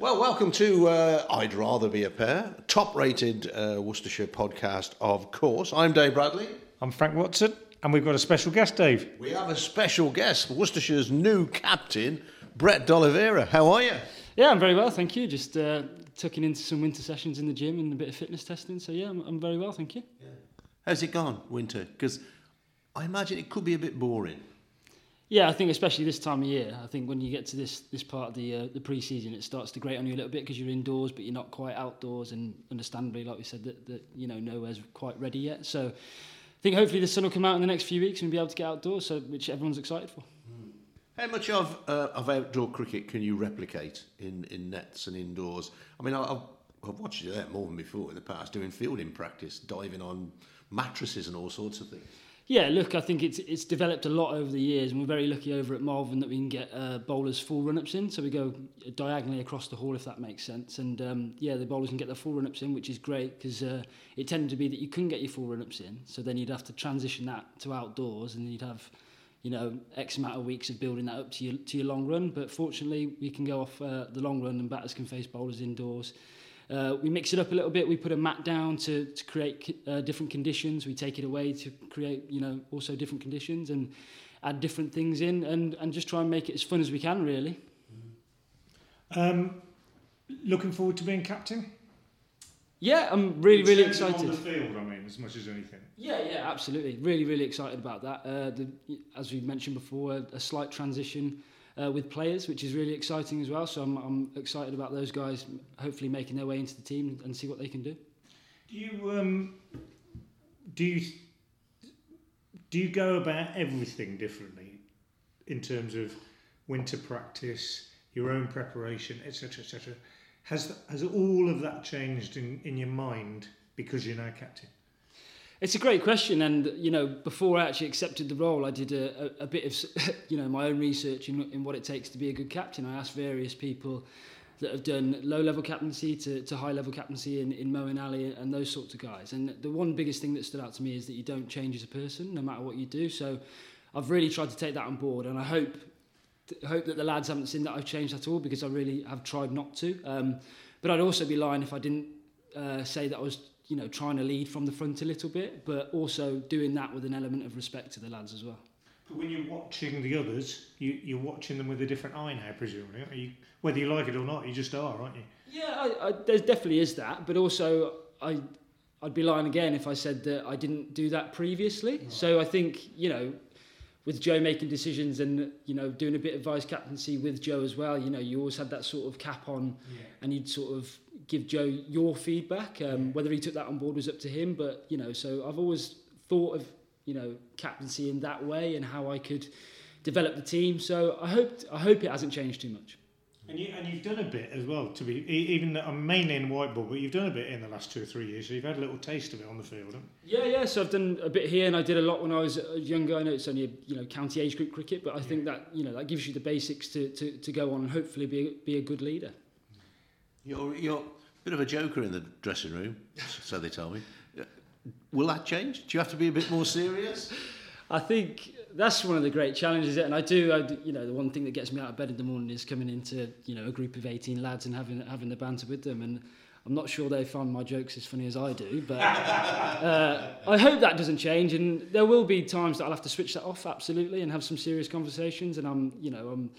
Well, welcome to uh, I'd Rather Be a Pear, top rated uh, Worcestershire podcast, of course. I'm Dave Bradley. I'm Frank Watson, and we've got a special guest, Dave. We have a special guest, Worcestershire's new captain, Brett D'Oliveira. How are you? Yeah, I'm very well, thank you. Just uh, tucking into some winter sessions in the gym and a bit of fitness testing. So, yeah, I'm, I'm very well, thank you. How's it gone, winter? Because I imagine it could be a bit boring. Yeah, I think especially this time of year. I think when you get to this this part of the uh, the pre-season, it starts to grate on you a little bit because you're indoors, but you're not quite outdoors, and understandably, like we said, that, that you know nowhere's quite ready yet. So, I think hopefully the sun will come out in the next few weeks and we'll be able to get outdoors, so which everyone's excited for. How much of uh, of outdoor cricket can you replicate in, in nets and indoors? I mean, I've, I've watched you there more than before in the past, doing fielding practice, diving on mattresses and all sorts of things. Yeah, look, I think it's it's developed a lot over the years, and we're very lucky over at Malvern that we can get uh, bowlers full run-ups in. So we go diagonally across the hall, if that makes sense. And um, yeah, the bowlers can get their full run-ups in, which is great because uh, it tended to be that you couldn't get your full run-ups in. So then you'd have to transition that to outdoors, and then you'd have you know X amount of weeks of building that up to your to your long run. But fortunately, we can go off uh, the long run, and batters can face bowlers indoors. Uh, we mix it up a little bit. We put a mat down to, to create uh, different conditions. We take it away to create, you know, also different conditions and add different things in and, and just try and make it as fun as we can, really. Um, looking forward to being captain. Yeah, I'm really, really In terms of excited. On the field, I mean, as much as anything. Yeah, yeah, absolutely. Really, really excited about that. Uh, the, as we mentioned before, a, a slight transition uh, with players, which is really exciting as well. So I'm, I'm excited about those guys hopefully making their way into the team and see what they can do. Do you um, do you do you go about everything differently in terms of winter practice, your own preparation, etc., etc.? Has has all of that changed in, in your mind because you're now captain? It's a great question, and you know, before I actually accepted the role, I did a, a, a bit of, you know, my own research in, in what it takes to be a good captain. I asked various people that have done low-level captaincy to, to high-level captaincy in, in Moeen Ali and those sorts of guys. And the one biggest thing that stood out to me is that you don't change as a person, no matter what you do. So, I've really tried to take that on board, and I hope hope that the lads haven't seen that I've changed at all because I really have tried not to. Um, but I'd also be lying if I didn't uh, say that I was, you know, trying to lead from the front a little bit, but also doing that with an element of respect to the lads as well. But when you're watching the others, you, you're watching them with a different eye now, presumably. aren't you? Whether you like it or not, you just are, aren't you? Yeah, I, I, there definitely is that, but also I, I'd be lying again if I said that I didn't do that previously. So I think you know, with Joe making decisions and you know doing a bit of vice captaincy with Joe as well, you know, you always had that sort of cap on, and you'd sort of give Joe your feedback. Um, whether he took that on board was up to him, but you know, so I've always thought of you know captaincy in that way and how I could develop the team. So I hope I hope it hasn't changed too much. And, you, and you've done a bit as well, to be e- even though I'm mainly in white ball, but you've done a bit in the last two or three years, so you've had a little taste of it on the field. haven't Yeah, yeah. So I've done a bit here, and I did a lot when I was uh, younger. I know it's only a, you know county age group cricket, but I think that you know that gives you the basics to, to, to go on and hopefully be a, be a good leader. You're, you're a bit of a joker in the dressing room, so they tell me. Will that change? Do you have to be a bit more serious? I think that's one of the great challenges, and I do, I. You know, the one thing that gets me out of bed in the morning is coming into you know a group of eighteen lads and having having the banter with them and. I'm not sure they find my jokes as funny as I do, but uh, I hope that doesn't change. And there will be times that I'll have to switch that off, absolutely, and have some serious conversations. And I'm, you know, I'm,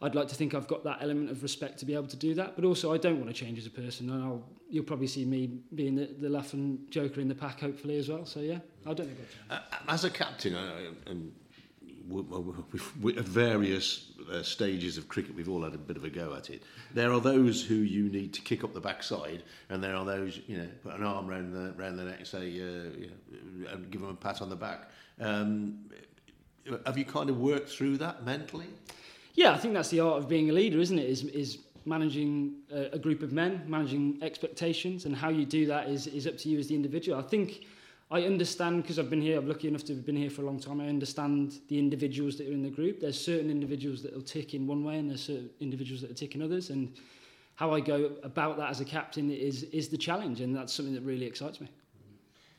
I'd like to think I've got that element of respect to be able to do that. But also, I don't want to change as a person, and I'll, you'll probably see me being the, the laughing joker in the pack, hopefully as well. So yeah, I don't think I'll change. Uh, as a captain, and at various uh, stages of cricket, we've all had a bit of a go at it. There are those who you need to kick up the backside, and there are those, you know, put an arm round the round the neck and say, uh, you know, and give them a pat on the back. Um, have you kind of worked through that mentally? Yeah, I think that's the art of being a leader, isn't it? Is is managing a, a group of men, managing expectations, and how you do that is is up to you as the individual. I think I understand because I've been here. I'm lucky enough to have been here for a long time. I understand the individuals that are in the group. There's certain individuals that will tick in one way, and there's certain individuals that are tick in others. And how I go about that as a captain is is the challenge, and that's something that really excites me.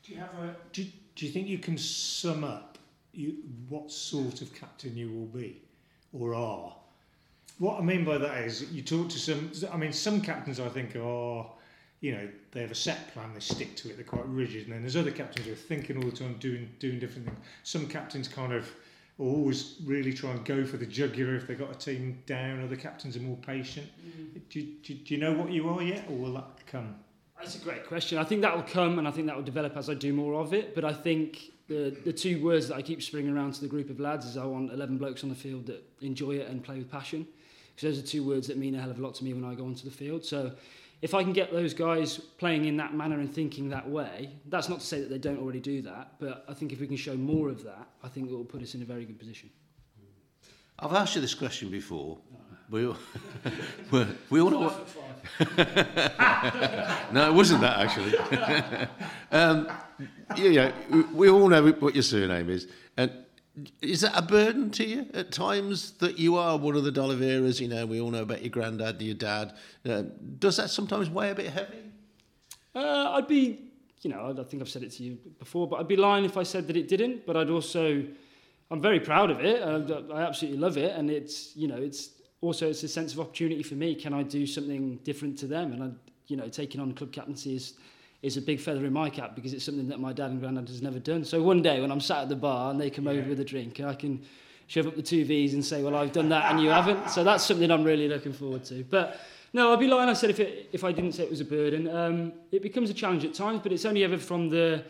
Do you have a? Do, do you think you can sum up you, what sort of captain you will be, or are? what I mean by that is you talk to some. I mean, some captains I think are, you know, they have a set plan, they stick to it, they're quite rigid, and then there's other captains who are thinking all the time, doing doing different things. Some captains kind of always really try and go for the jugular if they've got a team down. Other captains are more patient. Mm-hmm. Do, do, do you know what you are yet, or will that come? That's a great question. I think that will come, and I think that will develop as I do more of it. But I think the the two words that I keep springing around to the group of lads is I want 11 blokes on the field that enjoy it and play with passion. Because those are two words that mean a hell of a lot to me when I go onto the field. So if I can get those guys playing in that manner and thinking that way, that's not to say that they don't already do that, but I think if we can show more of that, I think it will put us in a very good position. I've asked you this question before. We all, we all know what... no, it wasn't that actually. um, yeah, yeah, we all know what your surname is, and is that a burden to you at times that you are one of the D'Oliveiras? You know, we all know about your granddad, your dad. Uh, does that sometimes weigh a bit heavy? Uh, I'd be, you know, I think I've said it to you before, but I'd be lying if I said that it didn't. But I'd also, I'm very proud of it. I, I absolutely love it, and it's, you know, it's also it's a sense of opportunity for me. Can I do something different to them? And I, you know, taking on club captaincy is is a big feather in my cap because it's something that my dad and granddad has never done. So one day when I'm sat at the bar and they come yeah. over with a drink, I can shove up the two V's and say, well, I've done that and you haven't. So that's something I'm really looking forward to. But no, I'd be lying. I said if it, if I didn't say it was a burden. Um, it becomes a challenge at times, but it's only ever from the,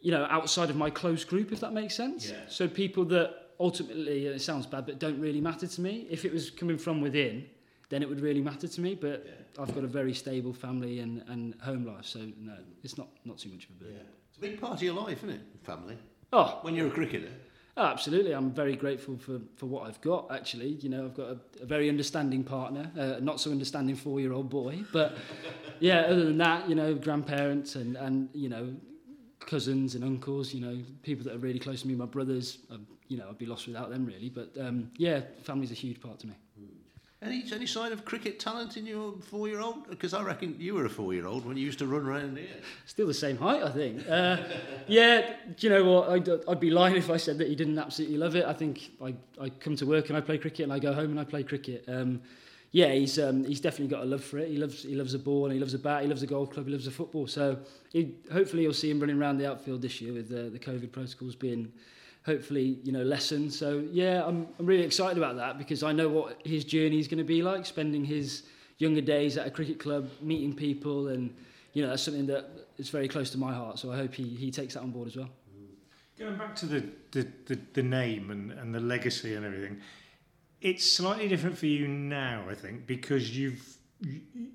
you know, outside of my close group, if that makes sense. Yeah. So people that ultimately, it sounds bad, but don't really matter to me. If it was coming from within, then it would really matter to me. But yeah. I've got a very stable family and, and home life, so no, it's not, not too much of a burden. Yeah. It's a big part of your life, isn't it? Family. Oh, when you're a cricketer. Oh, absolutely, I'm very grateful for, for what I've got. Actually, you know, I've got a, a very understanding partner, uh, not so understanding four-year-old boy, but yeah. Other than that, you know, grandparents and and you know, cousins and uncles, you know, people that are really close to me, my brothers. Um, you know, I'd be lost without them really. But um, yeah, family's a huge part to me. Any, any sign of cricket talent in your four year old? Because I reckon you were a four year old when you used to run around here. Still the same height, I think. Uh, yeah, do you know what? I'd, I'd be lying if I said that he didn't absolutely love it. I think I, I come to work and I play cricket and I go home and I play cricket. Um, yeah, he's um, he's definitely got a love for it. He loves he loves a ball and he loves a bat. He loves a golf club. He loves a football. So he, hopefully you'll see him running around the outfield this year with the, the COVID protocols being hopefully you know lessen. So yeah, I'm I'm really excited about that because I know what his journey is going to be like, spending his younger days at a cricket club, meeting people, and you know that's something that is very close to my heart. So I hope he he takes that on board as well. Going back to the the, the, the name and, and the legacy and everything, it's slightly different for you now, I think, because you've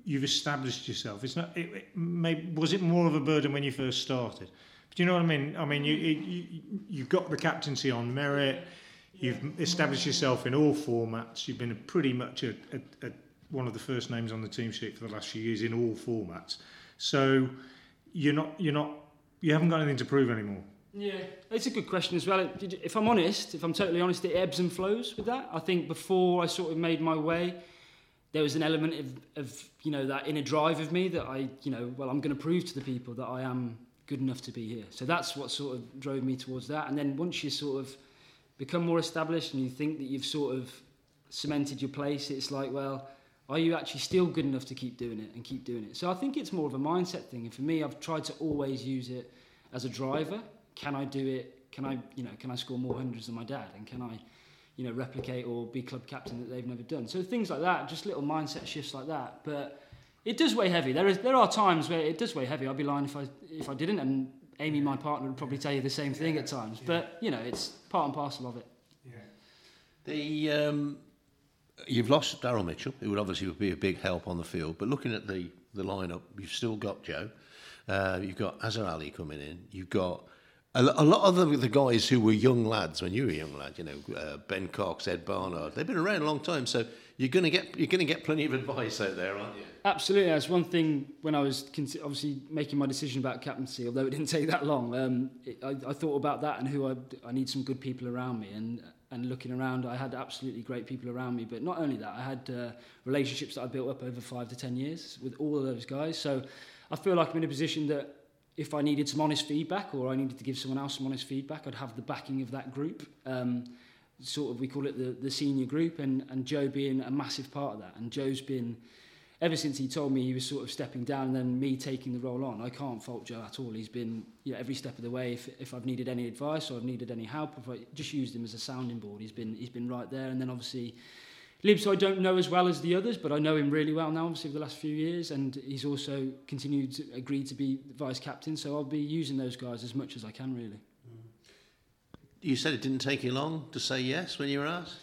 you've established yourself. It's not. It, it may, was it more of a burden when you first started? Do you know what I mean? I mean, you, you you've got the captaincy on merit. You've established yourself in all formats. You've been pretty much a, a, a, one of the first names on the team sheet for the last few years in all formats. So you're not you're not you haven't got anything to prove anymore. Yeah, it's a good question as well. If I'm honest, if I'm totally honest, it ebbs and flows with that. I think before I sort of made my way, there was an element of, of you know that inner drive of me that I you know well I'm going to prove to the people that I am good enough to be here. So that's what sort of drove me towards that. And then once you sort of become more established and you think that you've sort of cemented your place, it's like, well, are you actually still good enough to keep doing it and keep doing it? So I think it's more of a mindset thing. And for me, I've tried to always use it as a driver. Can I do it? Can I, you know, can I score more hundreds than my dad? And can I, you know, replicate or be club captain that they've never done? So things like that, just little mindset shifts like that. But it does weigh heavy. There is there are times where it does weigh heavy. I'd be lying if I if I didn't, and Amy, my partner, would probably tell you the same thing yeah, at times. Yeah. But you know, it's part and parcel of it. Yeah. The um, you've lost Daryl Mitchell, who would obviously be a big help on the field. But looking at the the lineup, you've still got Joe. Uh, you've got Azhar Ali coming in. You've got a, lot of the, the, guys who were young lads when you were a young lad. You know, uh, Ben Cox, Ed Barnard. They've been around a long time, so you're going to get you're to get plenty of advice out there, aren't you? Absolutely. That's one thing when I was obviously making my decision about captaincy, although it didn't take that long. Um, it, I, I thought about that and who I, I need some good people around me. And, and looking around, I had absolutely great people around me. But not only that, I had uh, relationships that I built up over five to ten years with all of those guys. So I feel like I'm in a position that if I needed some honest feedback or I needed to give someone else some honest feedback, I'd have the backing of that group. Um, sort of we call it the the senior group, and and Joe being a massive part of that. And Joe's been ever since he told me he was sort of stepping down and then me taking the role on, I can't fault Joe at all. He's been you know, every step of the way. If, if I've needed any advice or I've needed any help, if I just used him as a sounding board, he's been he's been right there. And then obviously. Libs I don't know as well as the others, but I know him really well now, obviously, over the last few years, and he's also continued to agree to be vice captain, so I'll be using those guys as much as I can, really. You said it didn't take you long to say yes when you were asked?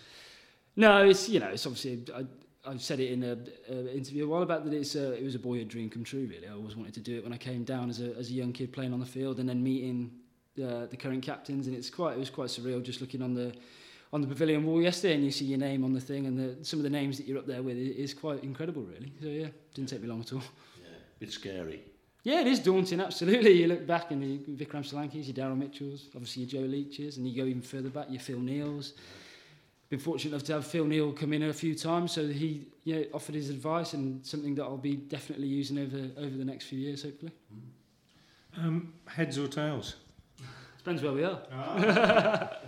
No, it's, you know, it's obviously, I, I've said it in an interview a while back that it's a, it was a boyhood dream come true, really. I always wanted to do it when I came down as a, as a young kid playing on the field and then meeting uh, the current captains, and it's quite, it was quite surreal just looking on the, on the pavilion wall yesterday and you see your name on the thing and the, some of the names that you're up there with is quite incredible really. So yeah didn't take me long at all. Yeah bit scary. Yeah it is daunting absolutely. You look back and the Vikram Solankis your Daryl Mitchells obviously your Joe Leaches and you go even further back your Phil Neales been fortunate enough to have Phil Neale come in a few times so he you know, offered his advice and something that I'll be definitely using over over the next few years hopefully. Um, heads or tails? Depends where we are. Ah.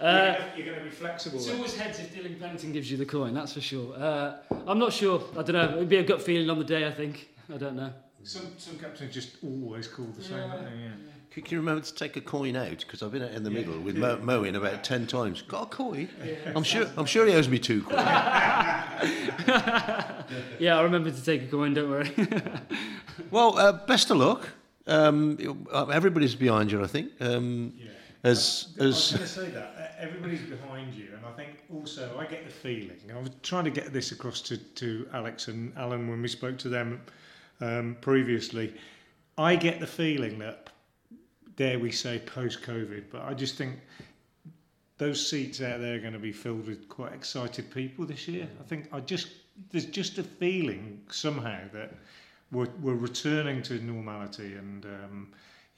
Uh, you're going to be flexible. It's then. always heads if Dillon Pennington gives you the coin, that's for sure. Uh, I'm not sure. I don't know. It'd be a gut feeling on the day, I think. I don't know. Some some captains just always call the same, yeah, don't they? Yeah. Can you remember to take a coin out? Because I've been out in the yeah, middle with yeah. Mo, Moeen about ten times. Got a coin? Yeah. I'm sure. I'm sure he owes me two coins. yeah, I remember to take a coin. Don't worry. well, uh, best of luck. Um, everybody's behind you, I think. Um, yeah. As, as I was going to say that everybody's behind you, and I think also I get the feeling. I was trying to get this across to, to Alex and Alan when we spoke to them um, previously. I get the feeling that, dare we say, post COVID, but I just think those seats out there are going to be filled with quite excited people this year. I think I just there's just a feeling somehow that we're, we're returning to normality and. Um,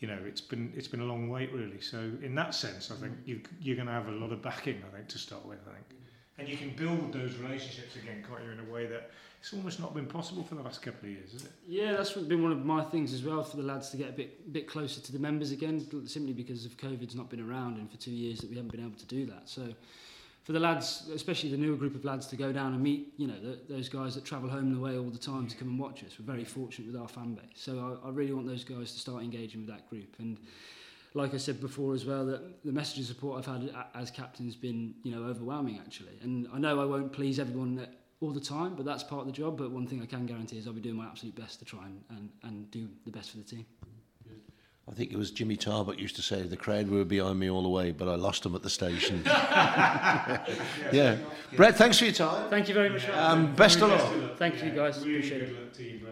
you know, it's been it's been a long wait really. So in that sense, I think mm. you, you're going to have a lot of backing. I think to start with, I think, mm. and you can build those relationships again, quite in a way that it's almost not been possible for the last couple of years, is it? Yeah, that's been one of my things as well for the lads to get a bit bit closer to the members again, simply because of COVID's not been around, and for two years that we haven't been able to do that. So for the lads, especially the newer group of lads, to go down and meet, you know, the, those guys that travel home and away all the time to come and watch us. We're very fortunate with our fan base. So I, I really want those guys to start engaging with that group. And like I said before as well, that the message of support I've had as captain has been, you know, overwhelming actually. And I know I won't please everyone all the time, but that's part of the job. But one thing I can guarantee is I'll be doing my absolute best to try and, and, and do the best for the team. I think it was Jimmy Tarbuck used to say the crowd were behind me all the way, but I lost them at the station. yeah. Brett, thanks for your time. Thank you very much. Um, best of luck. Thank you, guys. Appreciate it.